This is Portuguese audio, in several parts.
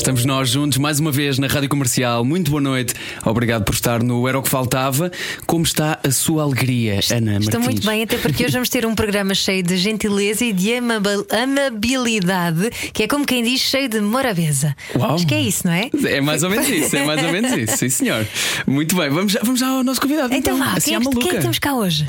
Estamos nós juntos mais uma vez na Rádio Comercial. Muito boa noite. Obrigado por estar no Era o que Faltava. Como está a sua alegria, Ana Martins? Estou muito bem, até porque hoje vamos ter um programa cheio de gentileza e de amab- amabilidade, que é como quem diz, cheio de morabeza. Uau. Acho que é isso, não é? É mais ou menos isso, é mais ou menos isso, sim senhor. Muito bem, vamos já, vamos já ao nosso convidado. Então Então, vá, assim quem é, quem é temos cá hoje?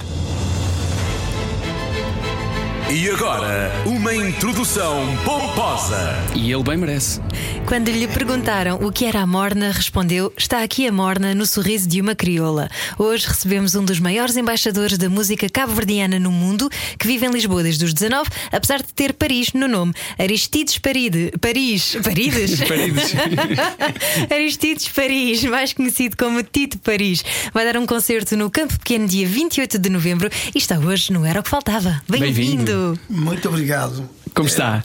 E agora, uma introdução pomposa. E ele bem merece. Quando lhe perguntaram o que era a morna, respondeu: Está aqui a morna no sorriso de uma crioula. Hoje recebemos um dos maiores embaixadores da música cabo-verdiana no mundo, que vive em Lisboa desde os 19, apesar de ter Paris no nome. Aristides Paride, Paris. Parides? Parides. Aristides Paris, mais conhecido como Tito Paris, vai dar um concerto no Campo Pequeno dia 28 de novembro e está hoje no Era o que Faltava. Bem-vindo! Bem-vindo. Muito obrigado. Como está?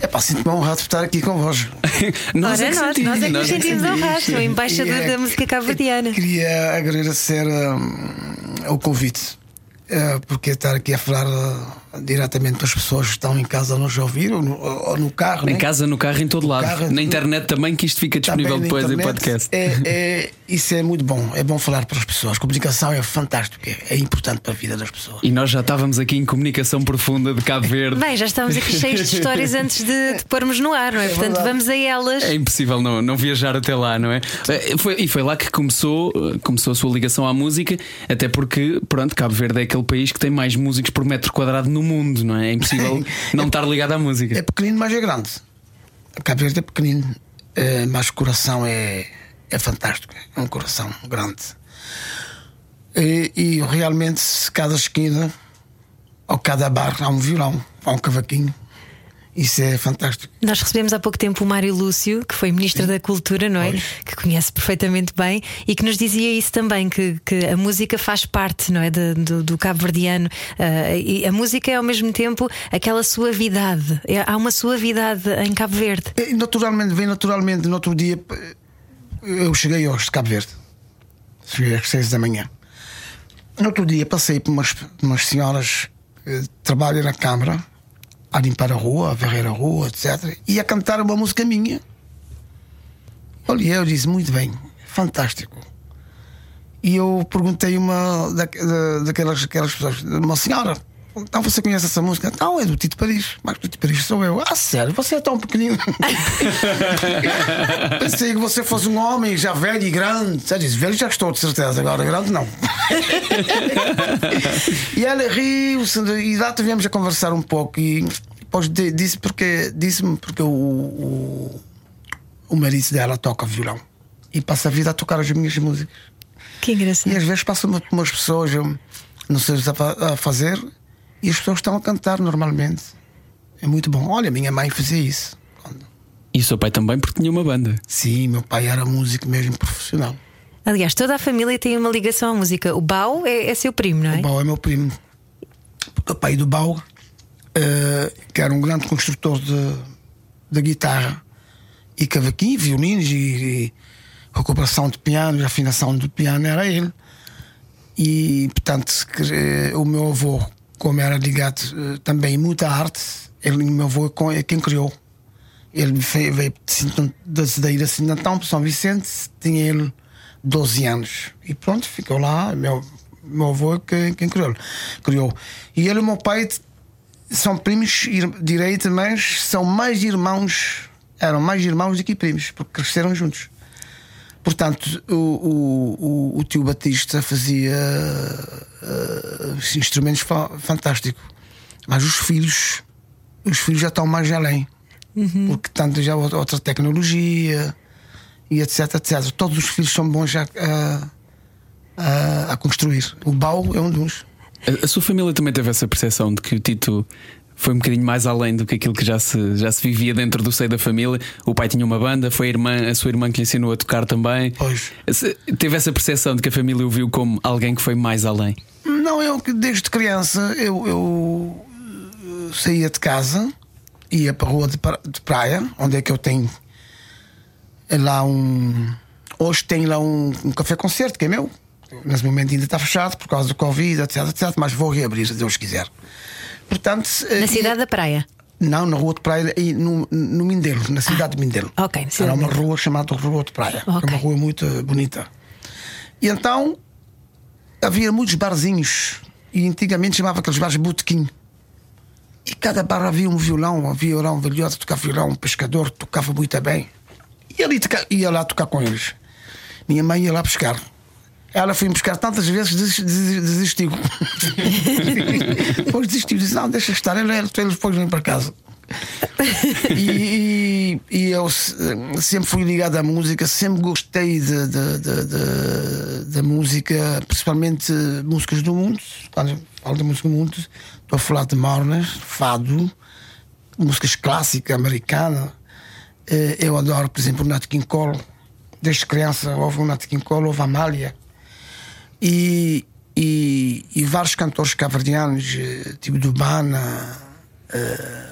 É pá, sinto-me honrado por estar aqui convosco. Nós Ora, é que nós, sentimos, nós é que nos nós é sentimos honrados, o embaixador é- da música cabo-verdiana. Queria agradecer hum, o convite, eh, porque estar aqui a falar eh, diretamente para as pessoas que estão em casa a nos ouvir ou no, ou no carro. Em né? casa, no carro, em todo lado. carro, na internet também, que isto fica disponível depois em podcast. É, é- isso é muito bom. É bom falar para as pessoas. Comunicação é fantástico. É, é importante para a vida das pessoas. E nós já estávamos aqui em comunicação profunda de Cabo Verde. Bem, já estamos aqui cheios de histórias antes de, de pormos no ar, não é? Portanto, verdade. vamos a elas. É impossível não, não viajar até lá, não é? Eh, Foi- e foi lá que começou, começou a sua ligação à música, até porque, pronto, Cabo Verde é aquele país que tem mais músicos por metro quadrado no mundo, não é? É impossível não estar ligado à música. É pequenino, mas é grande. Cabo Verde é pequenino, eh, mas o coração é, é fantástico. É um coração grande. E, e realmente, se cada esquina ou cada bar há um violão, há um cavaquinho. Isso é fantástico. Nós recebemos há pouco tempo o Mário Lúcio, que foi Ministro da Cultura, não é? Pois. Que conhece perfeitamente bem e que nos dizia isso também: que, que a música faz parte, não é? de- do, do cabo-verdiano. Ah, e a música é ao mesmo tempo aquela suavidade. É- há uma suavidade em Cabo Verde. E, naturalmente, vem naturalmente. No outro dia, eh, eu cheguei hoje de Cabo Verde. Cheguei às seis da manhã. No outro dia, passei por umas, umas senhoras que trabalham na Câmara a limpar a rua, a varrer a rua, etc. E a cantar uma música minha. Olha, eu disse, muito bem, fantástico. E eu perguntei uma da, da- daquelas, daquelas pessoas, uma senhora, então você conhece essa música? Não, é do Tito Paris. Mas do Tito Paris sou eu. Ah, sério, você é tão pequenino. Pensei que você fosse um homem já velho e grande. Já disse, velho já estou, de certeza, agora grande não. e ela riu-se e lá tivemos a conversar um pouco e depois di- disse porque disse-me porque o, o, o marido dela toca violão e passa a vida a tocar as minhas músicas. Que engraçado. E às vezes passam por umas pessoas, eu não sei o que a fazer, e as pessoas estão a cantar normalmente. É muito bom. Olha, minha mãe fazia isso. E o seu pai também, porque tinha uma banda. Sim, meu pai era músico mesmo profissional. Aliás, toda a família tem uma ligação à música. O Bau é, é seu primo, não é? O Bau é meu primo. O pai do Bau, eh, que era um grande construtor de, de guitarra e cavaquinho, violinos e, e recuperação de piano, afinação de piano, era ele. E, portanto, eh, o meu avô, como era ligado eh, também muita arte, ele, meu avô é quem criou. Ele veio Sinton- da Cedeira de Sintantão para São Vicente, tinha ele 12 anos. E pronto, ficou lá. Meu, meu avô é quem, quem criou. criou. E ele e meu pai são primos ir- direito, mas são mais irmãos, eram mais irmãos do que primos, porque cresceram juntos. Portanto, o, o, o, tio Batista fazia eh, instrumentos fa fantásticos, mas os filhos, os filhos já estão mais além, porque tanto já outra outra tecnologia e etc, etc. Todos os filhos são bons a, a, a, a construir. O Bau é um dos. A, a sua família também teve essa percepção de que o Tito foi um bocadinho mais além do que aquilo que já se, já se vivia dentro do seio da família. O pai tinha uma banda, foi a, irmã, a sua irmã que lhe ensinou a tocar também. Pois. Teve essa percepção de que a família o viu como alguém que foi mais além. Não, eu que desde criança eu, eu, eh, saía de casa, ia para a rua de, pra- de praia, onde é que eu tenho lá um. Hoje tem lá um, um café concerto que é meu. Nesse momento ainda está fechado por causa do Covid, etc, etc. Mas vou reabrir, se Deus quiser. Portanto, eh, Na cidade da praia. não, na rua de praia, no, no Mindelo, na cidade de Mindelo. ok, na cidade Era uma rua chamada Rua de Praia. que Ok. É uma rua muito bonita. E então havia muitos barzinhos. E antigamente chamava aqueles bares botequim. E cada bar havia um violão, havia um velhote a tocar violão, um pescador que tocava muito bem. E ali ia lá tocar com eles. Minha mãe ia lá buscar. Ela foi buscar tantas vezes, desis- desis- desistiu. depois desistiu, disse: Não, deixa estar, ele, ele depois vem para casa. e, e- e eu se- sempre fui ligado à música, sempre gostei da música, principalmente músicas do mundo. Quando falo de música do mundo, estou a falar de Mornas, fado, músicas clássicas, americanas. Eh, Eu adoro, por exemplo, o Nat King Cole. Desde criança houve o Nat King Cole, houve a Amália. E, e, e vários cantores caverdianos, eh, tipo do Bana, eh,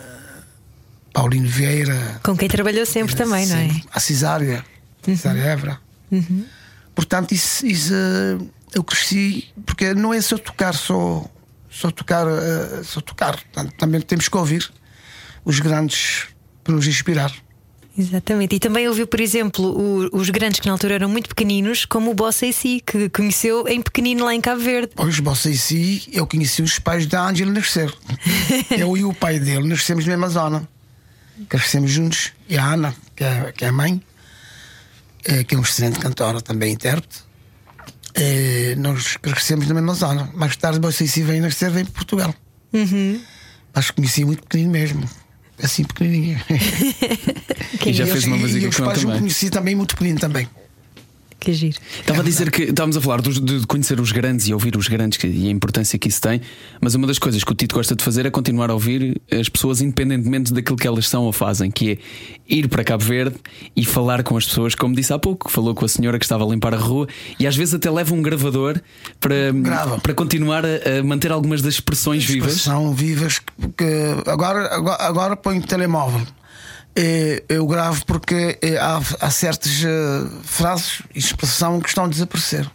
Paulino Vieira. Com quem trabalhou sempre também, não é? A Cesária, Cesária Évora. Portanto, isso, isso, eh, eu cresci, porque não é só tocar, só, só tocar, eh, só tocar. Portanto, também temos que ouvir os grandes para nos inspirar. Exatamente. E também ouviu, por exemplo, o- os grandes que na altura eram muito pequeninos, como o Bossa e Si, que conheceu em pequenino lá em Cabo Verde. Pois, vocês sim, eu conheci os pais da Ângela nascer. eu e o pai dele nascemos na mesma zona. Crescemos juntos. E a Ana, que é, que é a mãe, eh, que é um excelente cantora, também intérprete. eh, nós crescemos na mesma zona. Mais tarde, vocês sim veio nascer, veio para Portugal. Mas conheci muito pequenino mesmo. Assim pequenininho. E já E fez uma e- música E os com ele pais eu também. conheci também muito pequenino também. Que giro. Estava a dizer que estávamos a falar dos- de, conhecer os grandes e ouvir os grandes que- e a importância que isso tem, mas uma das coisas que o Tito gosta de fazer é continuar a ouvir as pessoas independentemente daquilo que elas são ou fazem, que é ir para Cabo Verde e falar com as pessoas, como disse há pouco, falou com a senhora que estava a limpar a rua e às vezes até leva um gravador para, Grava. para continuar a, a manter algumas das expressões vivas. São vivas que, agora, agora, agora ponho o telemóvel. Eh, Eu gravo porque eh, há, há certas eh, frases e expressão que estão a desaparecer.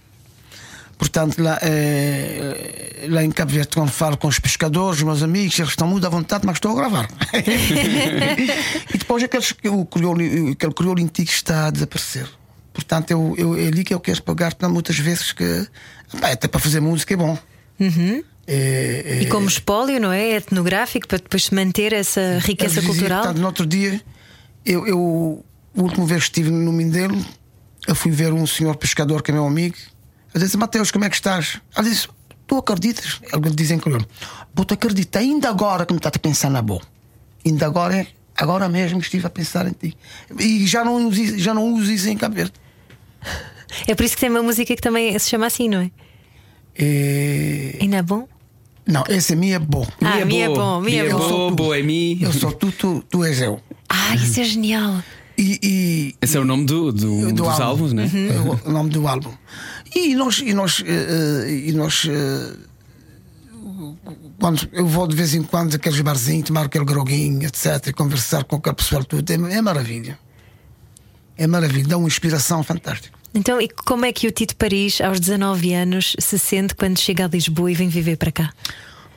Portanto, lá, eh, lá em Cabo Verde, quando falo com os pescadores, os meus amigos, eles estão muito à vontade, mas estou a gravar. e depois aqueles, o crioulo, aquele crioulo antigo está a desaparecer. Portanto, eu, eu, é ali que eu quero pagar muitas vezes que pá, até para fazer música é bom. É- é- E como espólio, não é? Etnográfico, para depois se manter essa riqueza dizia, cultural. portanto, no outro dia, eu, eu, a última vez que estive no Mindelo, eu fui ver um senhor pescador que é meu amigo. Eu disse: Mateus, como é que estás? Ele disse: Tu acreditas? Ele diz em crioulo: Pô, tu acredita, ainda agora que me estás a pensar na boa. Ainda agora, agora mesmo estive a pensar em ti. E já não já não uso isso em Cabo Verde. É por isso que tem uma música que também se chama assim, não é? É... Ainda é bom? Não, esse é minha bom. Ah, minha é bom, minha é bom. é bom, boa é mi. Eu sou tu, tu, tu és eu. Ah, isso é genial. E, e, Esse é o nome do, do- do dos álbum. álbuns, né? É o nome do álbum. E nós, e nós, eh, eh, e nós eh, quando eu vou de vez em quando aqueles barzinhos, tomar aquele groguinho, etc., e conversar com aquele pessoal tudo, é, é maravilha. É maravilha, dá uma inspiração fantástica. Então, e como é que o Tito Paris, aos 19 anos, se sente quando chega a Lisboa e vem viver para cá?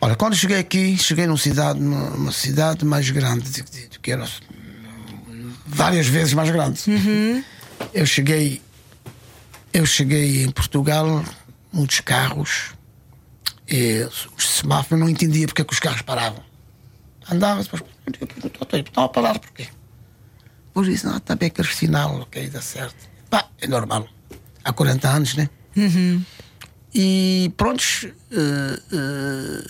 Olha, quando cheguei aqui, cheguei numa cidade, numa uma cidade mais grande que- que era várias vezes mais grande. Eu cheguei, eu cheguei em Portugal, muitos carros, e os semáforos eu não entendia porque é que os carros paravam. Andava, depois, estão a parar porquê? Depois disse, não, está bem aquele sinal, ok, dá certo. Pá, é normal. Há 40 anos, né? E prontos, eh, eh,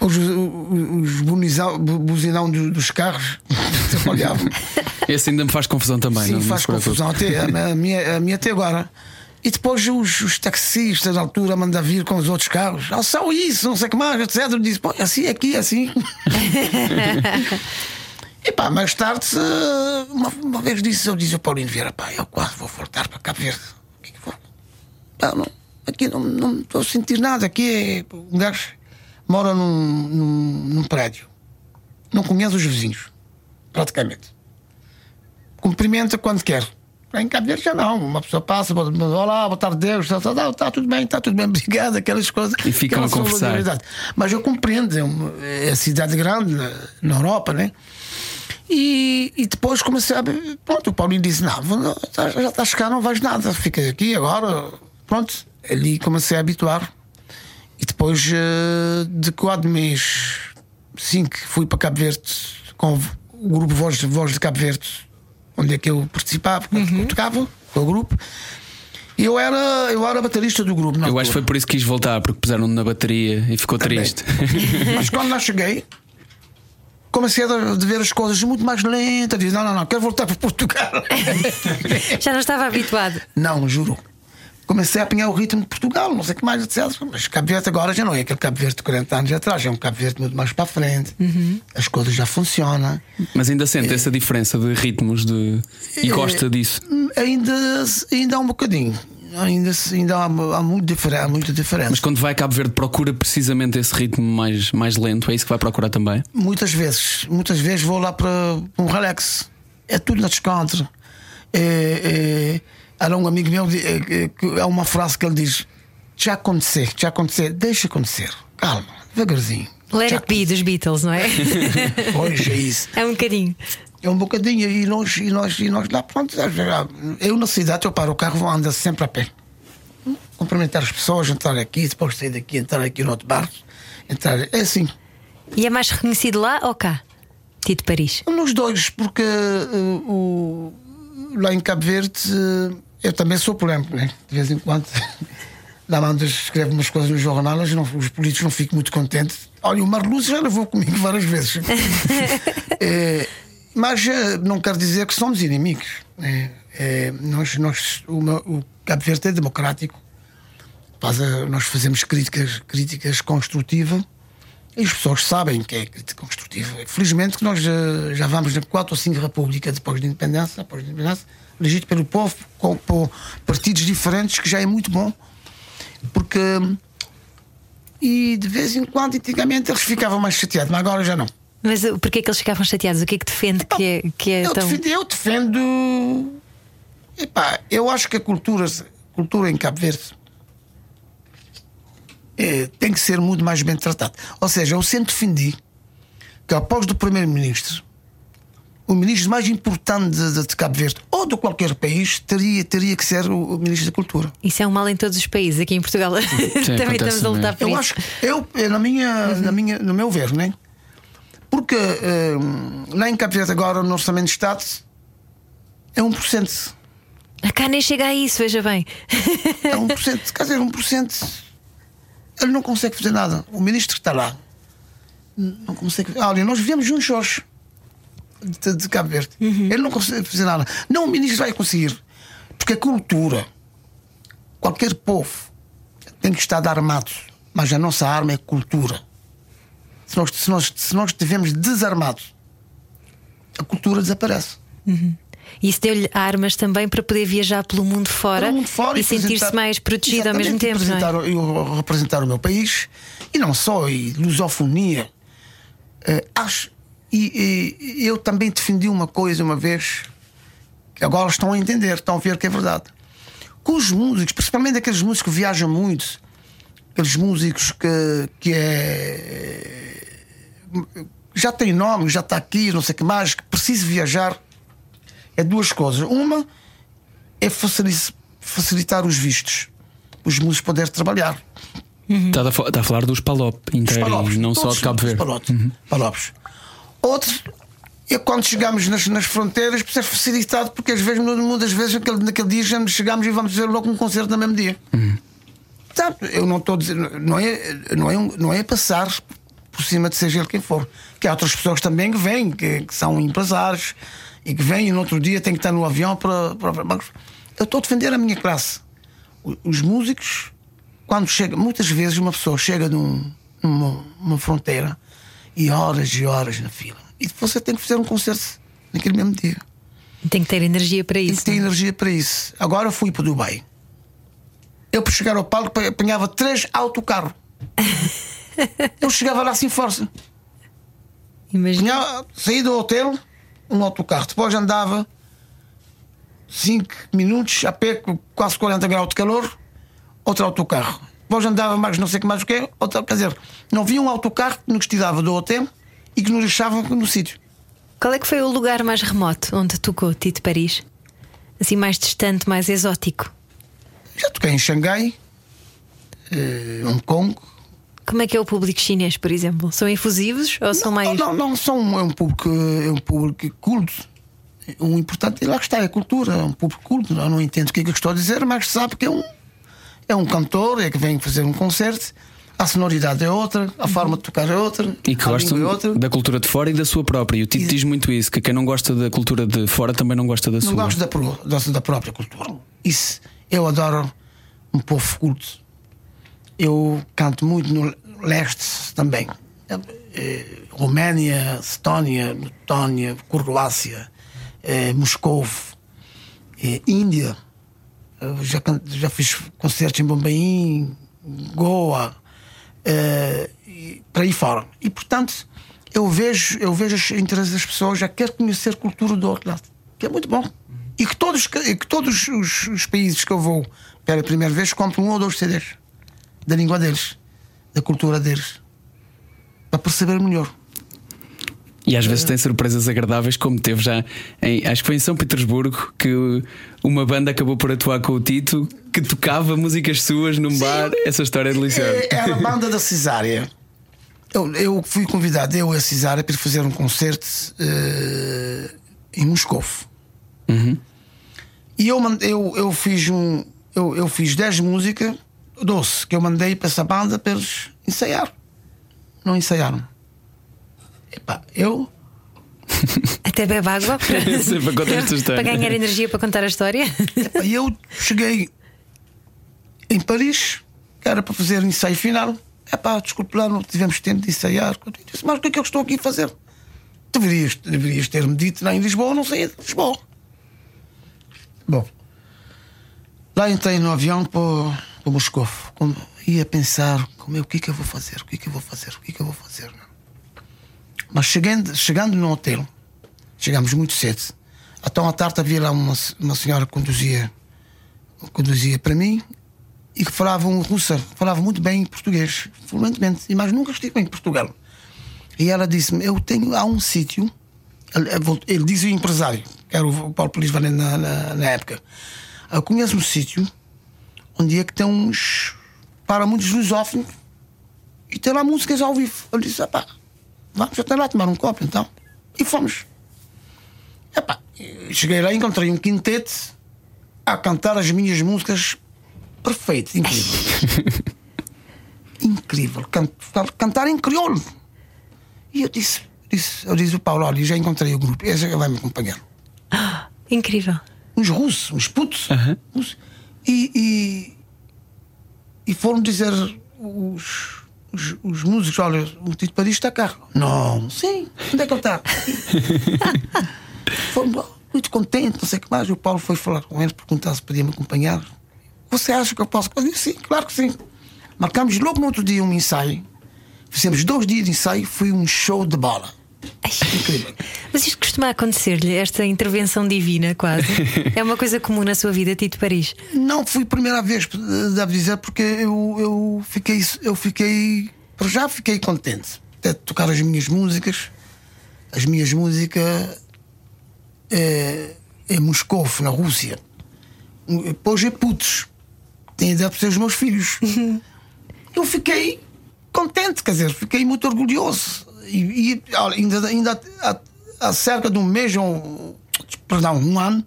os, os buzinão, buzinão do- dos carros olhavam. Esse ainda me faz confusão também. Sim, não- faz confusão até, a, minha, a minha até agora. E depois os, os taxistas da altura mandam vir com os outros carros. Ah, só isso, não sei o que mais, etc. Eu disse, pô, é assim, é aqui, é assim. e pá, mais tarde, uma, uma vez disse, eu disse ao Paulinho Vieira, pá, eu quase vou voltar para Cabo Verde. O que é que vou? Pá, não, aqui não, não estou a sentir nada. Aqui é. Um gajo mora num, num, num prédio, não conhece os vizinhos, praticamente. Cumprimenta quando quer. Em Cabo Verde já não. Uma pessoa passa, olá, boa tarde, Deus, está, está, está tudo bem, está tudo bem, obrigado, aquelas coisas. E ficam a conversar. Mas eu compreendo, é, uma, é cidade grande na, na Europa, né? E, e, depois comecei a. Pronto, o Paulinho disse: Não, já estás cá, não vais nada, fica aqui agora. Pronto, ali comecei a habituar. E depois uh, de quatro meses, que fui para Cabo Verde com o grupo Voz, Voz de Cabo Verde, onde é que eu participava, uhum. eu tocava com o grupo. E eu era, eu era baterista do grupo. eu acho que foi por isso que quis voltar, porque puseram na bateria e ficou Também. triste. Mas quando lá cheguei, comecei a ver as coisas muito mais lentas. Disse: não, não, não, quero voltar para Portugal. Já não estava habituado? Não, juro comecei a apanhar o ritmo de Portugal, não sei o que mais, etc. Mas Cabo Verde agora já não é aquele Cabo Verde de 40 anos atrás, é um Cabo Verde muito mais para a frente, uhum. as coisas já funcionam. Mas ainda sente é, essa diferença de ritmos de... e é, gosta disso? Ainda, ainda há um bocadinho. Ainda, ainda há, há, muito diferença, há muita diferença. Mas quando vai a Cabo Verde, procura precisamente esse ritmo mais, mais lento, é isso que vai procurar também? Muitas vezes, muitas vezes vou lá para um relax, é tudo na descontra. É, é, era um amigo meu, é uma frase que ele diz: Já acontecer, já acontecer, deixa acontecer, calma, devagarzinho. Let it be dos Beatles, não é? Hoje é isso. É um bocadinho. É um bocadinho, e nós, e nós, e nós lá, pronto. Eu na cidade, eu paro o carro, vou andar sempre a pé. Cumprimentar as pessoas, entrar aqui, depois sair daqui, entrar aqui no outro bar. Entrar, é assim. E é mais reconhecido lá ou cá? Tito Paris? Nos dois, porque uh, o, lá em Cabo Verde. Uh, eu também sou polémico, né? De vez em quando. Lá mando escreve umas coisas no jornal, não, os políticos não ficam muito contentes. Olha, o Marluz já levou comigo várias vezes. é, mas eh, não quer dizer que somos inimigos. É, é, nós, nós, o, o, Cabo Verde é democrático. Faz, nós fazemos críticas, críticas construtivas e as pessoas sabem que é crítica construtiva. Felizmente que nós já, já vamos na quatro ou cinco repúblicas depois da independência, após da independência elegido pelo povo, com, com partidos diferentes, que já é muito bom, porque. E de vez em quando, antigamente, eles ficavam mais chateados, mas agora já não. Mas porquê que eles ficavam chateados? O que é que defende que é, que é eu tão. Defendo, eu defendo. Epá, eu acho que a cultura, cultura em Cabo Verde é, tem que ser muito mais bem tratada. Ou seja, eu sempre defendi que após do Primeiro-Ministro o ministro mais importante de, de, Cabo Verde ou de qualquer país teria, teria que ser o, o, ministro da Cultura. Isso é um mal em todos os países, aqui em Portugal Sim, também estamos a lutar por eu isso. Acho, eu, na minha, uhum. na minha, no meu ver, né? Porque uh, lá em Cabo Verde agora no Orçamento de Estado é 1%. A cá nem chega a isso, veja bem. É 1%, quer dizer, 1%. Ele não consegue fazer nada. O ministro que está lá não consegue. Olha, nós vivemos juntos hoje de, de Cabo Verde. Uhum. Ele não consegue fazer nada. Não, o ministro vai conseguir. Porque a cultura, qualquer povo tem que estar armado. Mas a nossa arma é cultura. Se nós, se nós, se nós estivermos desarmados, a cultura desaparece. Uhum. Isso deu-lhe armas também para poder viajar pelo mundo fora, mundo fora e, sentir-se mais protegido ao mesmo tempo. Representar, não é? Eu representar o meu país e não só, e lusofonia. Uh, acho, e, e, eu também defendi uma coisa uma vez que agora estão a entender, estão a ver que é verdade. Com os músicos, principalmente aqueles músicos que viajam muito, aqueles músicos que, que é. já tem nome, já está aqui, não sei o que mais, que precisa viajar, é duas coisas. Uma é facilitar os vistos, os músicos poderem trabalhar. Uhum. Está, a, está, a, falar dos palop inteiros, não só de Cabo Verde. Palopes. Uhum. palopes. Outro é quando chegamos nas, nas fronteiras, precisa ser facilitado, porque às vezes, muitas vezes, naquele, naquele dia já chegamos e vamos ver logo um concerto no mesmo dia. Uhum. Portanto, eu não estou a dizer, não é, não, é, não é passar por cima de seja ele quem for. Que há outras pessoas também que vêm, que, que são empresários e que vêm e no outro dia têm que estar no avião para. para. Eu estou a defender a minha classe. Os músicos, quando chega, muitas vezes uma pessoa chega num, numa, numa fronteira e horas e horas na fila. E você tem que fazer um concerto naquele mesmo dia. Tem que ter energia para isso. Tem que ter não? energia para isso. Agora fui para Dubai. Eu para chegar ao palco apanhava três autocarros. eu chegava lá sem força. Imagina. Saí do hotel, um autocarro. Depois andava 5 minutos a pé, quase 40 graus de calor, outro autocarro. Depois andava mais não sei que mais o que, outro, quer dizer, não havia um autocarro que nos tirava do hotel e que nos deixava no sítio. Qual é que foi o lugar mais remoto onde tocou Tito Paris? Assim, mais distante, mais exótico. Já toquei em Xangai, eh, Hong Kong. Como é que é o público chinês, por exemplo? São efusivos ou são mais. Não, não, são, é um público, é um público culto. O importante é lá que está, é a cultura, é um público culto. Eu não entendo o que é que eu estou a dizer, mas sabe que é um, é um cantor, é que vem fazer um concerto. A sonoridade é outra, a forma de tocar é outra, E que gostam é outra. da cultura de fora e da sua própria. E o Tito diz muito isso: que quem não gosta da cultura de fora também não gosta da Não sua. gosto da, pro- da, da própria cultura. Isso, eu adoro um povo culto. Eu canto muito no leste também. Eh, eh, Roménia, Estónia, Letónia, Croácia, eh, Moscou, Índia. Já, já fiz concertos em Bombaim, Goa, para aí fora. E portanto, eu vejo, eu vejo os interesses das pessoas, já quero conhecer a cultura do outro lado, que é muito bom. E que todos, e que todos os, os países que eu vou pela primeira vez compram um ou dois CDs da língua deles, da cultura deles, para perceber melhor. E às vezes tem surpresas agradáveis, como teve já em, acho que foi em São Petersburgo, que uma banda acabou por atuar com o Tito, que tocava músicas suas num bar. Essa história é deliciosa. É, Era a banda da Cesária. Eu, eu fui convidado, eu e a Cesária, para fazer um concerto eh, em Moscou. E eu, eu, eu fiz um. Eu, eu fiz 10 músicas, 12, que eu mandei para essa banda para eles ensaiar. Não ensaiaram. Epá, eu Até bebe água para, para ganhar energia para contar a história. Epá, eu cheguei em Paris, que era para fazer o ensaio final. É pá, desculpe lá, não tivemos tempo de ensaiar. Eu disse, mas o que é que eu estou aqui a fazer? Deverias, deverias ter-me dito lá em Lisboa, não saía de Lisboa. Bom, lá entrei no avião para, para Moscou. Ia pensar, como é, o que é que eu vou fazer? O que é que eu vou fazer? O que é que eu vou fazer? Mas chegando, chegando no hotel, chegámos muito cedo. Então à tarde havia lá uma, uma senhora que conduzia, conduzia para mim e que falava um russo, falava muito bem português, fluentemente, mas nunca estive em Portugal. E ela disse-me: Eu tenho há um sítio. Ele, ele diz o empresário, era o Paulo Polis Valente na, na, na época. Eu conheço um sítio onde é que tem uns. para muitos lusófonos e tem lá músicas ao vivo. Eu disse: "Ah pá, vamos até lá tomar um copo então. E fomos. Epá, cheguei lá e encontrei um quinteto a cantar as minhas músicas perfeito, incrível. incrível. Can- cantar em crioulo. E eu disse, disse, eu disse ao Paulo, olha, já encontrei o grupo, esse é vai me acompanhar. Incrível. Uns russos, uns putos. Uns- e, e, e foram dizer os, os, os músicos, olha, o Tito Paris está cá. Não, sim, onde é que ele está? Foram muito contente, não sei o que mais. E o Paulo foi falar com eles, perguntar se podia me acompanhar. Você acha que eu posso? Eu disse, sim, claro que sim. Marcámos logo no outro dia um ensaio. Fizemos dois dias de ensaio, foi um show de bola. Mas isto costuma acontecer-lhe, esta intervenção divina, quase. é uma coisa comum na sua vida, Tito Paris. Não foi a primeira vez, devo dizer, porque eu, eu fiquei, eu fiquei, para já fiquei contente de tocar as minhas músicas. As minhas músicas é, em Moscou, na Rússia. Depois é putos. Tem ideia de ser os meus filhos. eu fiquei contente, quer dizer, fiquei muito orgulhoso. E, e olha, ainda, ainda há, há cerca de um mês, ou, perdão, um ano,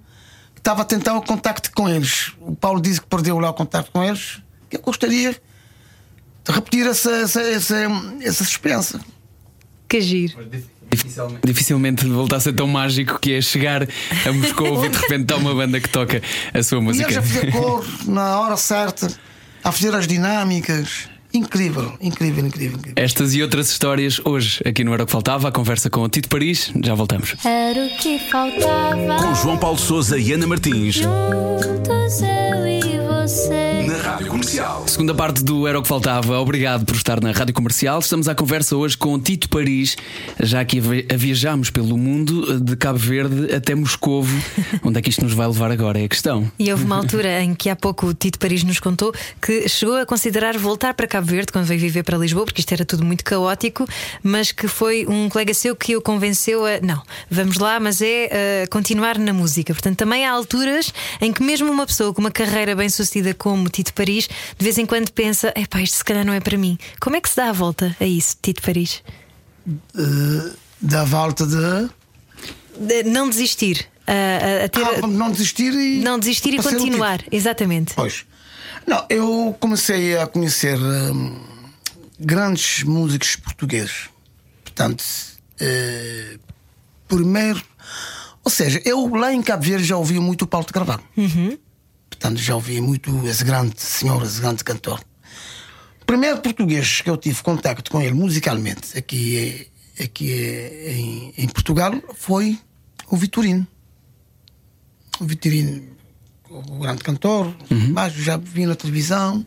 estava a tentar o contacto com eles. O Paulo disse que perdeu lá o contacto com eles. Que eu gostaria de repetir essa, essa, essa, essa experiência. Que giro. Dificilmente voltar a ser tão mágico que é chegar a Moscou e de repente está uma banda que toca a sua E música. eles a fazer cor na hora certa, a fazer as dinâmicas. Incrível, incrível, incrível, incrível. Estas e outras histórias hoje, aqui no Era o que Faltava, a conversa com o Tito Paris. Já voltamos. Era o que faltava. Com João Paulo Souza e Ana Martins. Juntos eu e você. Na Rádio Comercial. Segunda parte do Era o que Faltava. Obrigado por estar na Rádio Comercial. Estamos à conversa hoje com o Tito Paris, já que a viajamos pelo mundo, de Cabo Verde até Moscovo. Onde é que isto nos vai levar agora? É a questão. E houve uma altura em que há pouco o Tito Paris nos contou que chegou a considerar voltar para Cabo Verde quando veio viver para Lisboa, porque isto era tudo muito caótico, mas que foi um colega seu que o convenceu a não, vamos lá, mas é uh, continuar na música. Portanto, também há alturas em que mesmo uma pessoa com uma carreira bem sucedida como Tito Paris, de vez em quando pensa, epá, isto se calhar não é para mim. Como é que se dá a volta a isso, Tito Paris? Uh, da volta de. De não desistir. A, a- a ter, Ah, não desistir e. não desistir e continuar. Exatamente. Pois. Não, eu comecei a conhecer hum, grandes músicos portugueses. Portanto, eh, primeiro. Ou seja, eu lá em Cabo Verde já ouvi muito o Paulo de Carvalho. Portanto, já ouvi muito esse grande senhor, esse grande cantor. O primeiro português que eu tive contacto com ele musicalmente aqui, eh, aqui eh, em, em Portugal foi o Vitorino. O Vitorino, o grande cantor, mas já vi na televisão.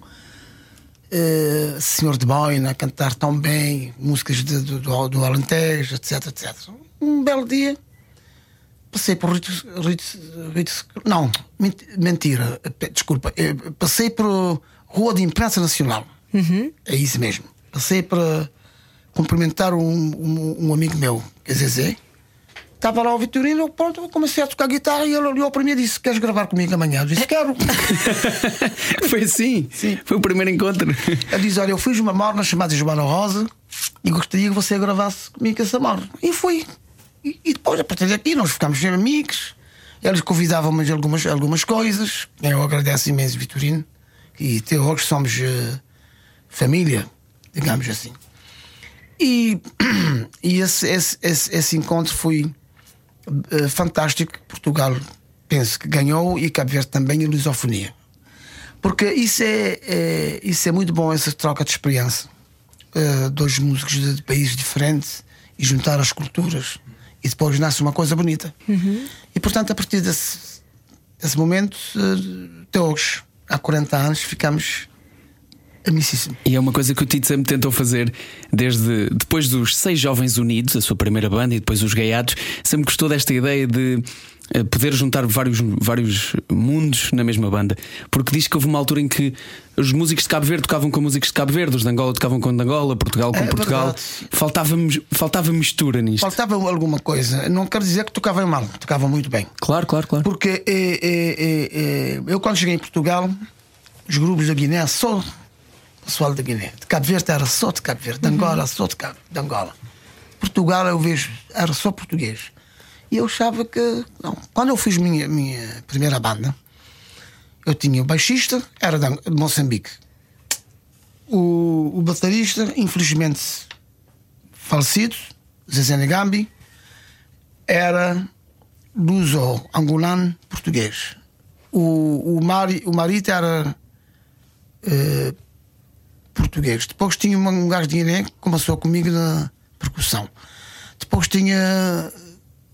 eh, Senhor de Boina cantar tão bem, músicas de- do, do, do Alentejo, etc, etc. Um belo dia passei por Ritz, Ritz, Ritz- não, ment- mentira, desculpa, eh, passei por Rua de Imprensa Nacional. É isso mesmo. Passei para cumprimentar um, um, um amigo meu, que é Zezé. Estava lá o Vitorino, pronto, comecei a tocar guitarra e ele olhou para mim e disse: Queres gravar comigo amanhã? Eu disse: Quero. Foi assim? Sim. Foi o primeiro encontro. Ele diz: Olha, eu fiz uma morna chamada Joana Rosa e gostaria que você gravasse comigo essa morna. E fui. E, e depois, a partir daqui, nós ficámos amigos. Eles convidavam-me algumas, algumas coisas. Eu agradeço imenso, Vitorino. E até hoje somos eh, família, digamos assim. E, e esse, esse, esse, esse encontro foi eh, fantástico. Portugal, penso que ganhou e Cabo Verde também, e lusofonia. Porque isso é, é- isso é muito bom, essa troca de experiência. Eh, dois músicos de, de países diferentes e juntar as culturas. E depois nasce uma coisa bonita. E portanto, a partir desse, desse momento, eh, até hoje, há 40 anos, ficamos amicíssimos. E é uma coisa que o Tito sempre tentou fazer desde depois dos Seis Jovens Unidos, a sua primeira banda, e depois os Gaiados, sempre gostou desta ideia de eh, poder juntar vários, vários mundos na mesma banda. Porque diz que houve uma altura em que os músicos de Cabo Verde tocavam com músicos de Cabo Verde, os de Angola tocavam com de Angola, Portugal com É Portugal. verdade. Faltava, faltava mistura nisto. Faltava alguma coisa. Não quero dizer que tocava mal, tocava muito bem. Claro, claro, claro. Porque é, é, eu, quando cheguei em Portugal, os grupos da Guiné, só pessoal da Guiné. De Cabo Verde era só de Cabo Verde, de Angola, só de, Cabo, de Angola. Portugal, eu vejo, era só português. E eu achava que. Não. Quando eu fiz minha, minha primeira banda, eu tinha o baixista, era de Moçambique. O, o baterista, infelizmente falecido, Zezé Negambi, era luso angolano português. O, o, Mari, o marido era eh, português. Depois tinha um gajo de Guiné que começou comigo na percussão. Depois tinha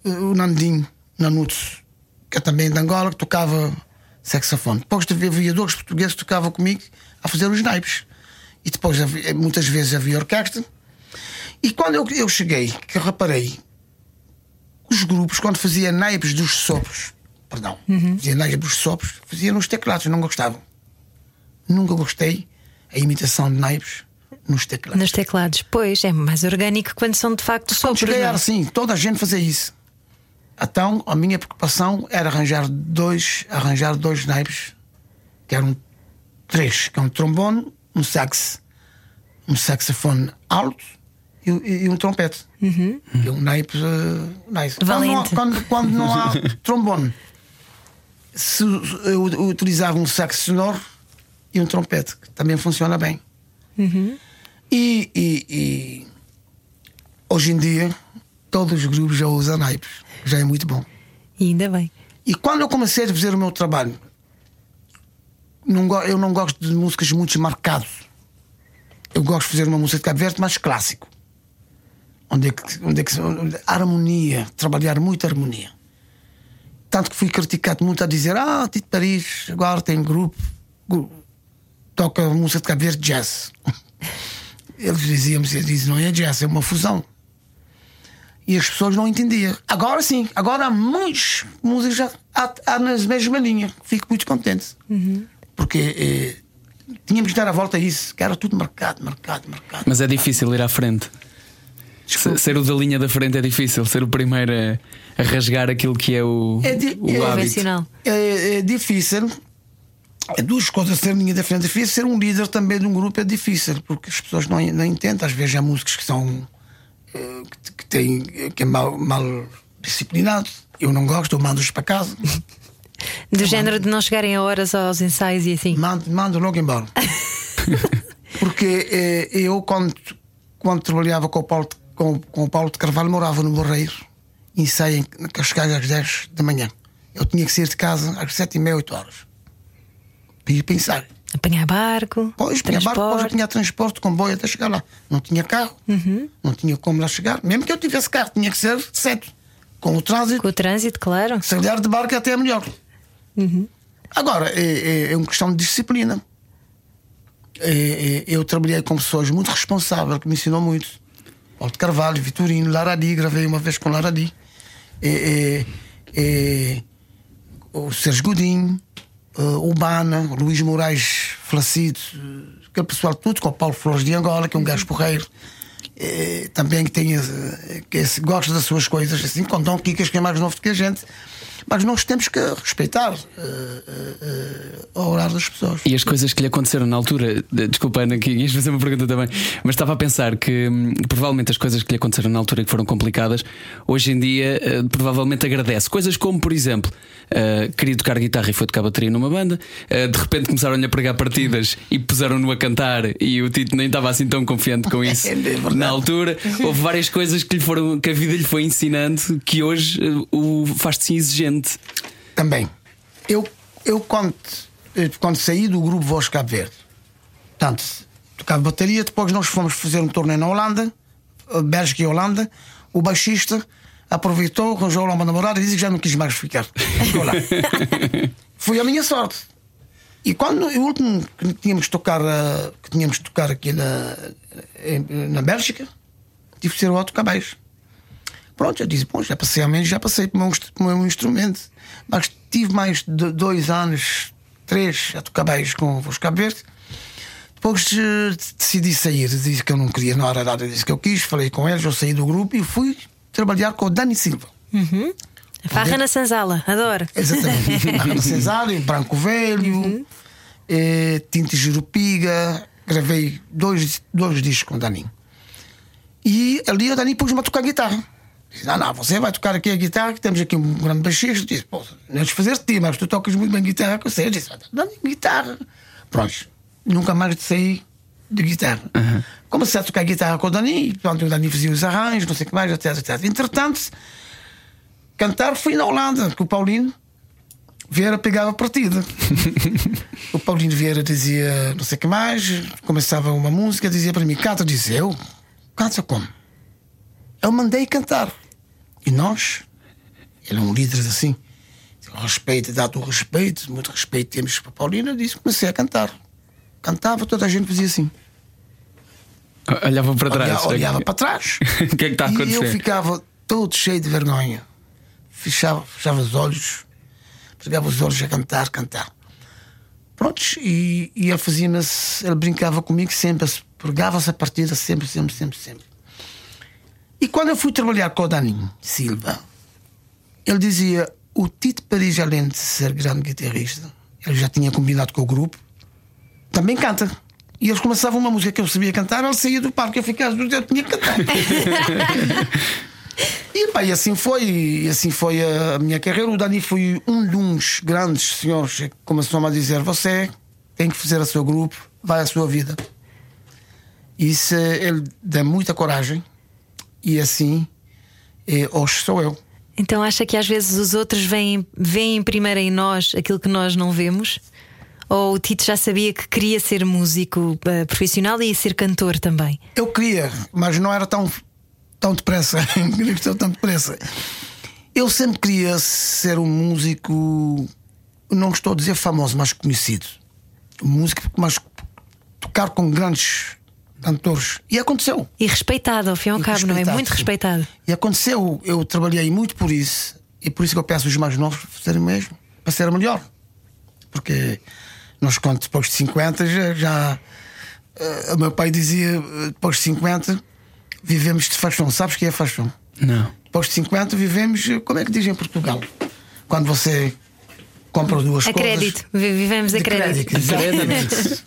eh, o Nandinho Nanutos, que é também de Angola, que tocava saxofone. Depois havia, dois portugueses que tocavam comigo a fazer os naipes. E depois havia- muitas vezes havia orquestra. E quando eu, eu cheguei, que eu reparei, os grupos, quando fazia naipes dos sopros, perdão, fazia naipes dos sopros, fazia nos teclados, não gostavam. Nunca gostei a imitação de naipes nos teclados. Nos teclados. Pois, é mais orgânico quando são de facto Quando sopros. cheguei não é? assim, toda a gente fazia isso. Então a minha preocupação era arranjar dois, arranjar dois naipes, que eram três, que é um trombone, um sax, um saxofone alto e, e- e um trompete. E um naipe uh, nice. Quando não, há, Valente. quando, quando não há trombone, se, eu, eu utilizava um sax sonoro e um trompete, que também funciona bem. E, e- e hoje em dia todos os grupos já usam naipes, já é muito bom. E ainda bem. E quando eu comecei a fazer o meu trabalho, não eu não gosto de músicas muito marcadas. eu gosto de fazer uma música de Cabo Verde mais clássico. Onde é que, onde é que onde- harmonia, trabalhar muito harmonia. Tanto que fui criticado muito a dizer: Ah, Tito Paris, agora tem grupo, gru- toca música de Cabo Verde jazz. Eles diziam eles dizem, não é jazz, é uma fusão. E as pessoas não entendiam. Agora sim, agora há muitos músicos já há, há nas mesma linha. Fico muito contente. Porque eh, tínhamos que dar a volta a isso, que era tudo marcado, marcado, marcado. Mas é difícil ir à frente. Se- Ser o da linha da frente é difícil, ser o primeiro a, a rasgar aquilo que é o, É di- o é-. É, é difícil. É duas coisas ser linha da frente é difícil, ser um líder também de um grupo é difícil, porque as pessoas não, não entendem. Às vezes há músicos que são eh, que, que têm que é mal, mal disciplinado. Eu não gosto, eu mando-os para casa, Do género de não chegarem a horas aos ensaios e assim. mando, mando logo embora. porque eh, eu, quando, quando trabalhava com o, Paulo, com, com o Paulo de Carvalho, morava no Barreiro, ensaio em Cascais às 10 da manhã. Eu tinha que sair de casa às 7 e meia, 8 horas. Para ir pensar. Apanhar barco, Pois, tinha barco, transporte. tinha transporte, comboio até chegar lá. Não tinha carro, não tinha como lá chegar. Mesmo que eu tivesse carro, tinha que ser cedo. Com o trânsito, Com o trânsito, claro. se olhar de barco até é melhor. Agora, é, é, é uma questão de disciplina. É, é, eu trabalhei com pessoas muito responsáveis, que me ensinou muito. De Carvalho, Vitorino, Laradi, gravei uma vez com Laradi. É, é, é, o Sérgio Godinho, eh, o Bana, o Luís Moraes falecido, eh, aquele pessoal tudo, com o Paulo Flores de Angola, que é um gajo porreiro. eh, também que tem eh, que gosta das suas coisas, assim, com Dom Quicas, que é mais novo do que a gente. Mas nós temos que respeitar eh, eh, eh, o horário das pessoas. E as coisas que lhe aconteceram na altura, de- desculpa, Ana, que ias fazer uma pergunta também, mas estava a pensar que hum, provavelmente as coisas que lhe aconteceram na altura que foram complicadas, hoje em dia provavelmente agradece. Coisas como, por exemplo, queria tocar guitarra e foi tocar bateria numa banda, de repente começaram-lhe a pregar partidas e puseram-no a cantar e o Tito nem estava assim tão confiante com isso É na altura. Houve várias coisas que, lhe foram, que a vida lhe foi ensinando que hoje o faz-te sim Também. Eu, eu quando, eh, quando saí do grupo Voz Cabo Verde, portanto, tocava bateria, depois nós fomos fazer um torneio na Holanda, eh, Bélgica e Holanda, o baixista aproveitou, arranjou lá uma namorada e disse que já não quis mais ficar. Ficou lá. Foi a minha sorte. E quando o último que tínhamos de tocar, eh, que tínhamos de tocar aqui na, na Bélgica, tive que ser o Otto Cabais. Pronto, eu disse, bom, já passei a menos, já passei para o meu, meu instrumento. Mas tive mais de dois anos, três, a tocar baixo com os Cabo Verde. Depois decidi sair, disse que eu não queria, não era nada disso que eu quis. Falei com eles, eu saí do grupo e fui trabalhar com o Dani Silva. Farra na Sanzala, adoro. Exatamente. Ana Cesário, Branco Velho, eh, Tinta Jurupiga. Gravei dois, dois discos com o Dani. E ali o Dani pôs-me a tocar guitarra. Disse: Não, não, você vai tocar aqui a guitarra, que temos aqui um grande baixista. Disse: Pô, não és fazer ti, mas tu tocas muito bem guitarra. Eu sei. Eu disse: Dani, guitarra. Pronto, nunca mais saí de guitarra. Comecei a tocar guitarra com o Dani, e pronto, o Dani fazia os arranjos, não sei o que mais, etc, etc. Entretanto, cantar fui na Holanda, com o Paulino. Vieira pegava partida. o Paulino Vieira dizia não sei o que mais, começava uma música, dizia para mim, canta, disse eu, canta como? Eu mandei cantar. E nós, ele é um líder assim, respeito, dado o respeito, muito respeito temos para eu disse, comecei a cantar. Cantava, toda a gente fazia assim. Olhava para trás. Olhava, olhava para trás. O que é que está a E eu acontecer? ficava todo cheio de vergonha. Fechava, fechava os olhos, pegava os olhos a cantar, cantar. Prontos, e, e ele fazia ele brincava comigo sempre, pegava-se a partida sempre, sempre, sempre, sempre. E quando eu fui trabalhar com o Daninho Silva, ele dizia: o Tito Paris, além de ser grande guitarrista, ele já tinha combinado com o grupo, também canta. E eles começavam uma música que eu sabia cantar, ele saía do palco, eu ficava, eu tinha que cantar. e, pá, e assim foi, e assim foi a minha carreira. O Dani foi um dos grandes senhores que começou-me a dizer: Você tem que fazer o seu grupo, vai a sua vida. Isso ele dá muita coragem, e assim, eh, hoje sou eu. Então acha que às vezes os outros veem, veem primeiro em nós aquilo que nós não vemos? Ou o Tito já sabia que queria ser músico uh, profissional e ser cantor também? Eu queria, mas não era tão, tão depressa. tão depressa. Eu sempre queria ser um músico, não estou a dizer famoso, mas conhecido. Músico, mas tocar com grandes cantores. E aconteceu. E respeitado, ao fim e ao cabo, não é? Muito respeitado. E aconteceu, eu trabalhei muito por isso, e por isso que eu peço os mais novos fazerem o mesmo, para ser melhor. Porque nós, quando depois de 50, já. já uh, o meu pai dizia, depois de 50, vivemos de faixão. Sabes o que é faixão? Não. Depois de 50, vivemos, como é que dizem em Portugal? Quando você compra duas a coisas. crédito, vivemos a crédito. crédito. Exatamente.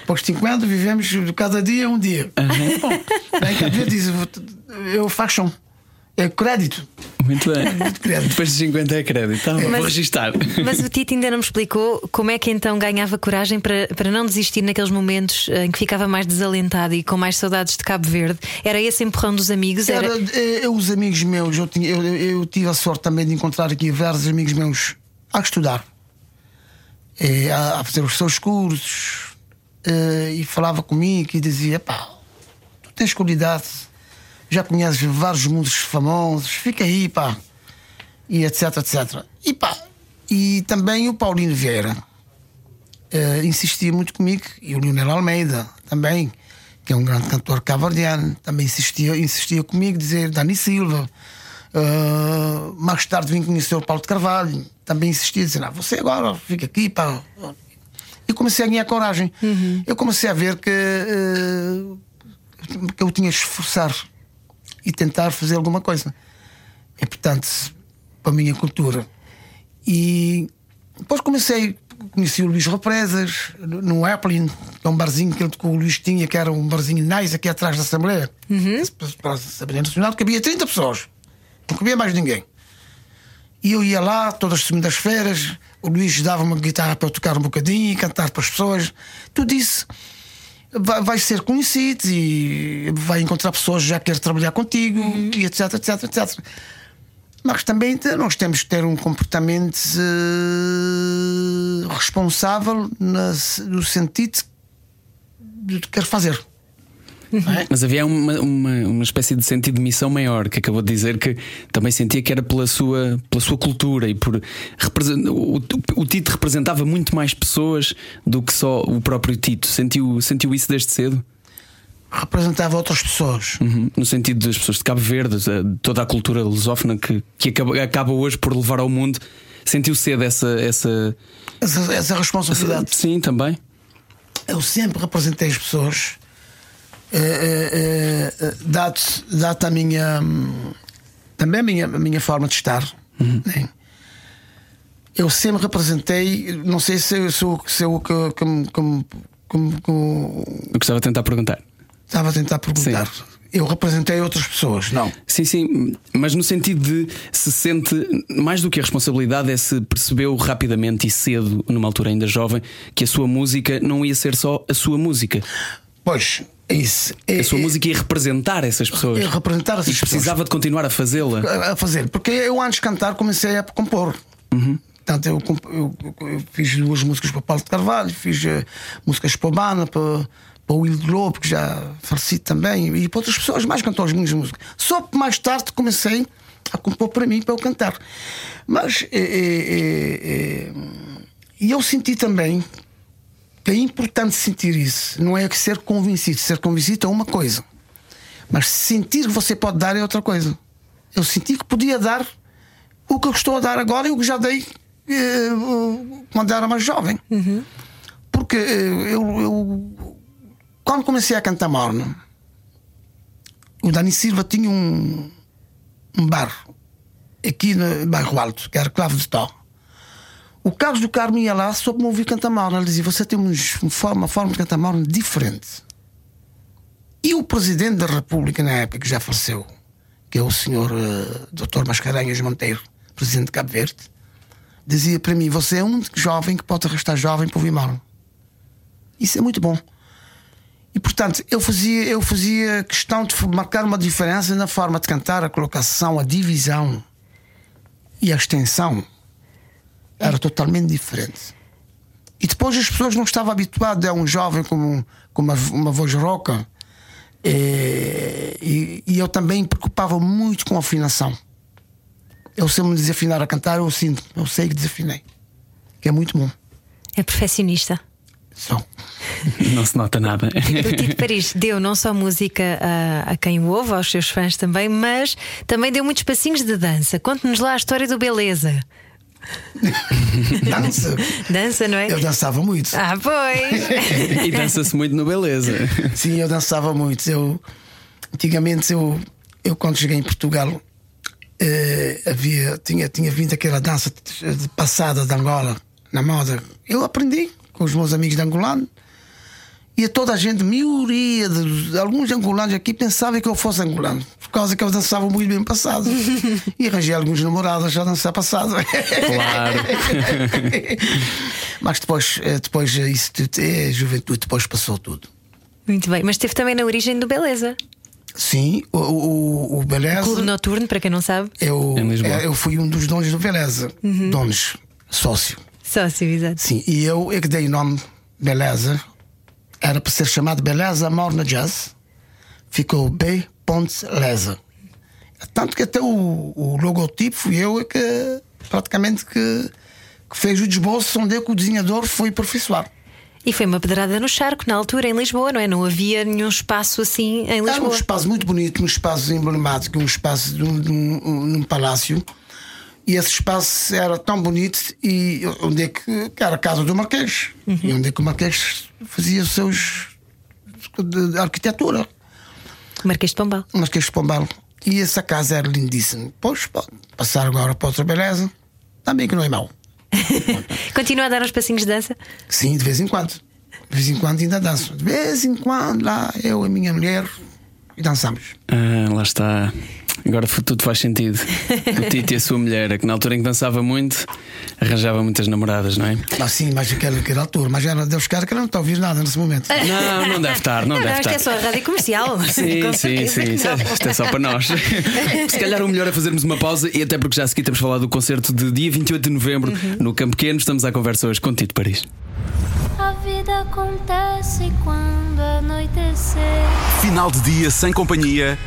Depois de 50, vivemos cada dia um dia. Uhum. Bom, bem, cada dia diz, eu faço é crédito. Muito bem. Muito crédito. Depois de 50 é crédito. Tá, Mas- vou registar. Mas o Tito ainda não me explicou como é que então ganhava coragem para, para não desistir naqueles momentos em que ficava mais desalentado e com mais saudades de Cabo Verde. Era esse empurrão dos amigos? Era... Era, eh, eu, os amigos meus, eu, tinha, eu, eu tive a sorte também de encontrar aqui vários amigos meus a estudar, a, a fazer os seus cursos, eh, e falava comigo e dizia: pá, tu tens qualidade, já conheces vários mundos famosos, fica aí, pá, e etc, etc. E pá, e também o Paulino Vieira eh, insistia muito comigo, e o Lionel Almeida também, que é um grande cantor cavardiano, também insistia, insistia comigo, dizer Dani Silva. Eh, mais tarde vim conhecer o Paulo de Carvalho, também insistia, dizer: ah, você agora fica aqui, pá. E comecei a ganhar coragem. Eu comecei a ver que, eh, que eu tinha de esforçar e tentar fazer alguma coisa. É importante para a minha cultura. E depois comecei, conheci o Luís Represas no Applin, que é um barzinho que, ele, que o Luís tinha, que era um barzinho nice aqui atrás da Assembleia. Para a Assembleia Nacional, cabia 30 pessoas, não cabia mais ninguém. E eu ia lá todas as segundas-feiras, o Luís dava-me uma guitarra para eu tocar um bocadinho e cantar para as pessoas. Tudo isso vai, vai ser conhecido e vai encontrar pessoas que já querem trabalhar contigo e etc, etc, etc. Mas também nós temos que ter um comportamento eh, responsável na- no sentido de que quer fazer. É? Mas havia uma, uma, uma espécie de sentido de missão maior que acabou de dizer que também sentia que era pela sua, pela sua cultura e por o, o Tito representava muito mais pessoas do que só o próprio Tito. Sentiu, sentiu isso desde cedo? Representava outras pessoas. Uhum. No sentido das pessoas de Cabo Verde, de toda a cultura lusófona que, que acaba, acaba hoje por levar ao mundo. Sentiu cedo essa. essa, Essa, essa essa responsabilidade. sim, também. Eu sempre representei as pessoas, eh, eh, dado, dado a minha. hum, também a minha, a minha forma de estar. né? Eu sempre representei, não sei se, eu- se, eu- que, que, que, que eu Eu gostava de tentar perguntar. estava a tentar perguntar. Eu representei outras pessoas, não. Sim, sim, mas no sentido de se sente mais do que a responsabilidade é se percebeu rapidamente e cedo, numa altura ainda jovem, que a sua música não ia ser só a sua música. Pois, é isso. É, A sua é- música ia representar essas pessoas. é representar essas e pessoas. precisava de continuar a fazê-la. a fazer, porque eu antes de cantar comecei a compor. Portanto, eu, eu- eu fiz duas músicas para Paulo de Carvalho, fiz eh, músicas para o Bana, para, para o Will Globo, que já faleci também, e para outras pessoas, mais cantores minhas músicas. Só que mais tarde comecei a compor para mim, para eu cantar. Mas eh, e eu senti também é importante sentir isso, não é que ser convencido. Ser convencido é uma coisa. Mas sentir que você pode dar é outra coisa. Eu senti que podia dar o que eu estou a dar agora e o que já dei eh, quando era mais jovem. Porque eh, eu, eu- quando comecei a cantar morno, o Dani Silva tinha um, um bar aqui no bairro Alto, que era Clavo de Tó. O Carlos do Carmo ia lá só para me ouvir cantar morno. Ele dizia: Você tem uma forma, de cantar morno diferente. E o presidente da República, na época, que já faleceu, que é o senhor eh, Dr. Mascarenhas Monteiro, presidente de Cabo Verde, dizia para mim: Você é um jovem que pode restar jovem para ouvir mal. Isso é muito bom. E portanto, eu fazia, eu fazia questão de marcar uma diferença na forma de cantar, a colocação, a divisão e a extensão era totalmente diferente. E depois as pessoas não estavam habituadas a um jovem com, com uma, uma voz rouca. Eh, E, e eu também me preocupava muito com a afinação. Eu sei me desafinar a cantar, eu sinto, eu sei que desafinei. Que é muito bom. É perfeccionista. Só. Não se nota nada. O Tito Paris deu não só música a, a quem o ouve, aos seus fãs também, mas também deu muitos passinhos de dança. Conte-nos lá a história do Beleza. Dança. Dança, não é? Eu dançava muito. Ah, pois! e dança-se muito no Beleza. Sim, eu dançava muito. Eu, antigamente, eu, eu quando cheguei em Portugal, eh, havia, tinha, tinha vindo aquela dança de, de passada de Angola, na moda. Eu aprendi com os meus amigos de angolano. E toda a gente, maioria de, alguns angolanos aqui pensava que eu fosse angolano, por causa que eu dançava muito bem passado. e arranjei alguns namorados a dançar passado. Claro. Mas depois, eh, depois eh, isso é juventude, depois passou tudo. Muito bem, mas esteve também na origem do Beleza. Sim, o, o, o Beleza. Clube Noturno, para quem não sabe. Eu, é, eu fui um dos donos do Beleza. Donos, sócio. Sócio, exato. Sim, e eu é que dei o nome Beleza. Era para ser chamado Beleza Morna Jazz. Ficou B. Leza. Tanto que até o, o logotipo fui eu é que praticamente que, que fez o desbolso onde é que o desenhador foi aperfeiçoar. E foi uma pedrada no charco na altura em Lisboa, não é? Não havia nenhum espaço assim em Era um Lisboa. espaço muito bonito, um espaço emblemático, um espaço de um, de um- num palácio. E esse espaço era tão bonito e onde é que, que era a casa do Marquês. E onde é que o Marquês fazia os seus de, de arquitetura. Marquês de Pombal. O Marquês de Pombal. E essa casa era lindíssima. Pois pode passar agora para outra beleza. Também que não é mau. Continua a dar uns passinhos de dança? Sim, de vez em quando. De vez em quando ainda danço. De vez em quando lá eu e a minha mulher e dançamos. Ah, lá está. Agora tudo faz sentido. O Tito e a sua mulher, que na altura em que dançava muito, arranjava muitas namoradas, não é? Ah, sim, mas aquela, aquela altura, mas era Deus cara que não está a ouvir nada nesse momento. Não, não deve estar, não, Não, deve isto estar. é só a rádio comercial. Sim, sim, sim. Isto é, isto é só para nós. Se calhar o melhor é fazermos uma pausa e até porque já a seguir temos falado do concerto de dia 28 de novembro Uhum. no Campo Pequeno. Estamos à conversa hoje com Tito Paris. A vida acontece quando anoitecer. Final de dia sem companhia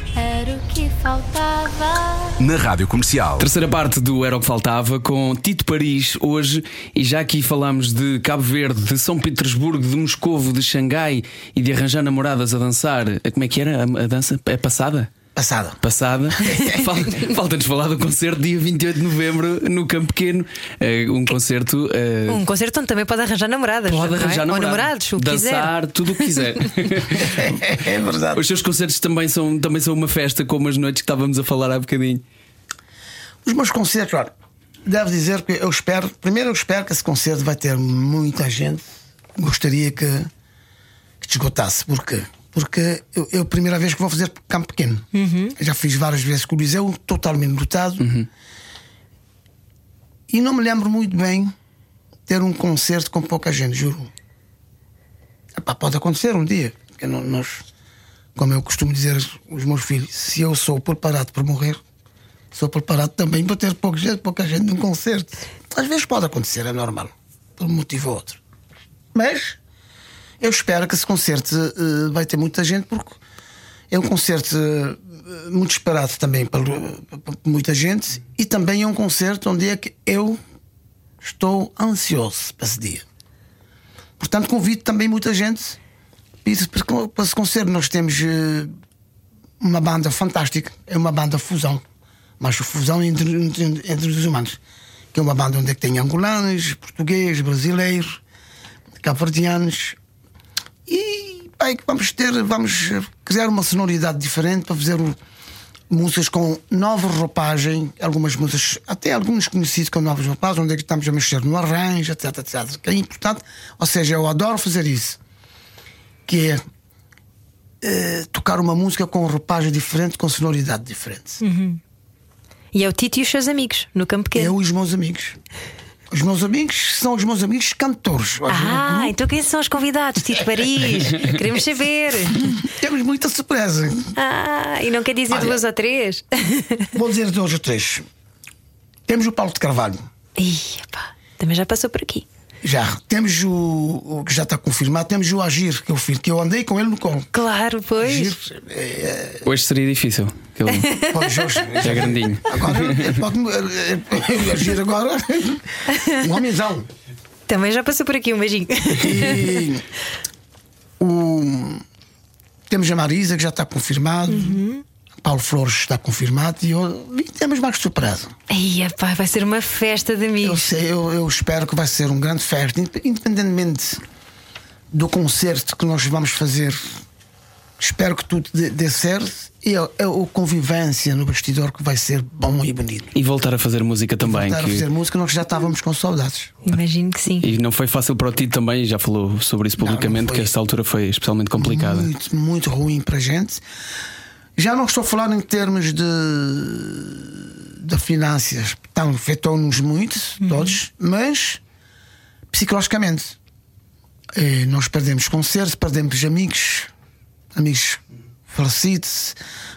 Era o que faltava. na Rádio Comercial. Terceira parte do Era o que Faltava com Tito Paris hoje e já aqui falámos de Cabo Verde, de São Petersburgo, de Moscovo, de Xangai e de arranjar namoradas a dançar. Como é que era a, a dança? É passada? Passada. Passada. Fal- Falta-nos falar do concerto dia 28 de novembro no Campo Pequeno. Eh, um concerto. eh, Um concerto onde também pode arranjar namoradas. Pode é? arranjar Ou namorado. namorados, o que quiser. dançar, tudo o que quiser. É verdade. Os seus concertos também são, também são uma festa, como as noites que estávamos a falar há bocadinho. Os meus concertos, olha, devo dizer que eu espero, primeiro eu espero que esse concerto vai ter muita gente. Gostaria que, que te esgotasse. Porquê? Porque eu, eu a primeira vez que vou fazer campo pequeno. Eu Já fiz várias vezes com o Liseu, totalmente lotado. E não me lembro muito bem ter um concerto com pouca gente, juro. Epá, pode acontecer um dia. Porque não- nós, como eu costumo dizer aos meus filhos, se eu sou preparado para morrer, sou preparado também para ter pouca gente, pouca gente num concerto. Às vezes pode acontecer, é normal, por um motivo ou outro. Mas eu espero que esse concerto eh, vai ter muita gente, porque é um concerto eh, muito esperado também por, por muita gente e também é um concerto onde é que eu estou ansioso para esse dia. Portanto, convido também muita gente para para esse concerto. Nós temos eh, uma banda fantástica, é uma banda fusão, mas fusão entre, entre, entre os humanos, que é uma banda onde é que tem angolanos, portugueses, brasileiros, cabo-verdianos e bem, vamos ter, vamos criar uma sonoridade diferente para fazer músicas com nova roupagem, algumas músicas, até alguns conhecidos com novas roupagens, onde é que estamos a mexer no arranjo, etc, etc. Que é importante, ou seja, eu adoro fazer isso, que é eh, tocar uma música com roupagem diferente, com sonoridade diferente. E é o Tito e os seus amigos no Campo Pequeno. Eu e os meus amigos. Os meus amigos são os meus amigos cantores. Ah, então quem são os convidados? Tito Paris. Queremos saber. Temos muita surpresa. Ah, e não quer dizer Olha. duas ou três? Vou dizer dois ou três. Temos o Paulo de Carvalho. Ih, pá, também já passou por aqui. Já. Temos o, o que já está confirmado, temos o Agir, que é o filho, que eu andei com ele no colo. Claro, pois. Agir, Hoje seria difícil. que Ele pode Jorge. é grandinho. Agora, pode ele agir agora. Um homenzão. Também já passou por aqui um beijinho. E o, temos a Marisa, que já está confirmado. Paulo Flores está confirmado. E, eu, e temos mais surpresa. Ai, epá, vai ser uma festa de Eu, amigos. sei, eu, eu espero que vai ser um grande festa, indep- independentemente do concerto que nós vamos fazer. Espero que tudo dê, dê certo e a, a, a convivência no bastidor que vai ser bom e bonito. E voltar a fazer música também. Voltar a que- fazer música, nós já estávamos com saudades. Imagino que sim. E não foi fácil para o Tito também, já falou sobre isso Não, não publicamente, foi. que esta altura foi especialmente complicada. Muito, muito ruim para a gente. Já não estou a falar em termos de, de finanças, então, afetou-nos muito, todos, mas psicologicamente. Eh, nós perdemos concertos, perdemos amigos, amigos falecidos,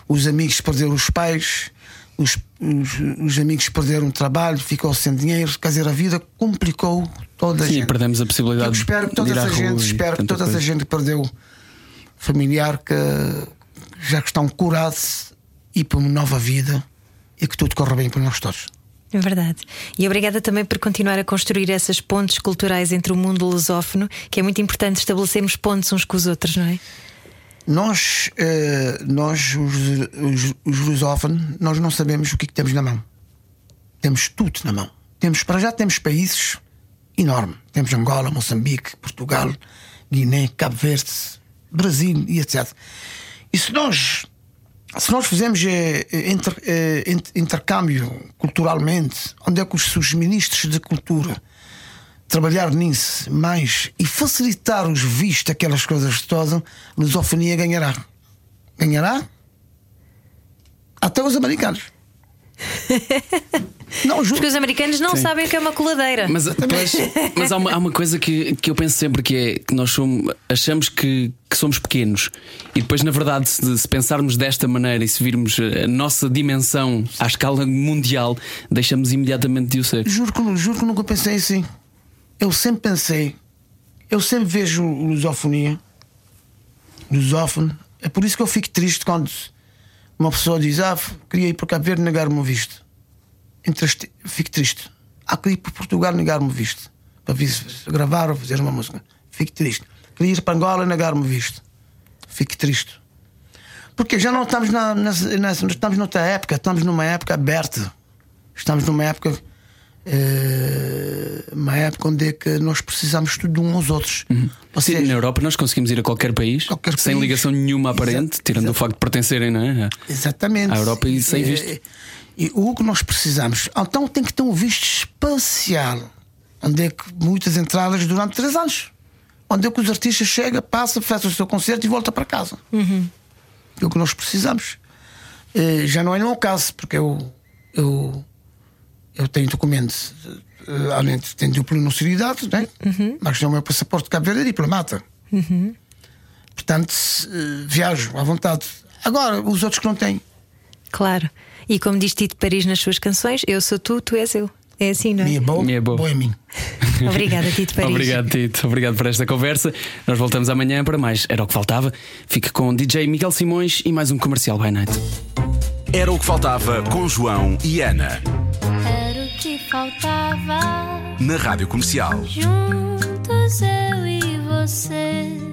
os amigos perderam os pais, os, os, os amigos perderam o trabalho, ficou sem dinheiro, quer dizer, a vida complicou toda a Sim, gente. perdemos a Eu possibilidade espero que toda essa gente, e espero que toda essa coisa. gente que perdeu familiar que já que estão curados e para uma nova vida e que tudo corra bem para nós todos. É verdade. E obrigada também por continuar a construir essas pontes culturais entre o mundo lusófono, que é muito importante estabelecermos pontos uns com os outros, não é? Nós, eh, nós os, os, os lusófonos, nós não sabemos o que, é que temos na mão. Temos tudo na mão. Temos, para já temos países enormes. Temos Angola, Moçambique, Portugal, Guiné, Cabo Verde, Brasil e etc. E se nós, se nós fizermos eh, eh, inter- int- intercâmbio culturalmente, onde é que os, os ministros de cultura trabalhar nisso mais e facilitar os vistos, aquelas coisas todas, a lusofonia ganhará. Ganhará até os americanos. Não, juro. Porque os americanos não Sim. sabem o que é uma coladeira. Mas, pois, mas há, uma, há uma coisa que, que eu penso sempre que é que nós somos, achamos que, que somos pequenos e depois, na verdade, se, se pensarmos desta maneira e se virmos a nossa dimensão à escala mundial, deixamos imediatamente de o ser. Juro que, juro que nunca pensei assim. Eu sempre pensei, eu sempre vejo lusofonia, lusófono. É por isso que eu fico triste quando uma pessoa diz: Ah, queria ir para Cabo Verde negar-me o visto. Entraste- Fico triste. Ah, queria ir para Portugal negar-me visto. Para vir gravar ou fazer uma música. Fico triste. Queria ir para Angola negar-me visto. Fico triste. Porque já não estamos na, nessa, nessa- estamos noutra época, estamos numa época aberta. Estamos numa época. eh, uma época onde é que nós precisamos tudo de uns aos outros. Ou Sim, seja, na Europa nós conseguimos ir a qualquer país Qualquer sem país. ligação nenhuma aparente, Exato, tirando o facto de pertencerem, não é? Exatamente. À Europa e sem Eh, visto. E o que nós precisamos? Então tem que ter um visto espacial. Onde é que muitas entradas durante três anos. Onde é que os artistas chegam, passa, faz o seu concerto e volta para casa. É o que nós precisamos. Eh, Já não é no caso, porque eu, eu, eu tenho documentos, eh, além de tenho dupla nacionalidade, né? mas o meu passaporte de Cabo Verde é diplomata. Portanto, eh, viajo à vontade. Agora, os outros que não têm. Claro. E como diz Tito Paris nas suas canções, eu sou tu, tu és eu. É assim, não é? Minha boa, Minha boa. boa é mim. Obrigada, Tito Paris. Obrigado, Tito. Obrigado por esta conversa. Nós voltamos amanhã para mais. Era o que faltava. Fique com DJ Miguel Simões e mais um comercial by night. Era o que faltava com João e Ana. Era o que faltava. Na Rádio Comercial. Juntos eu e você.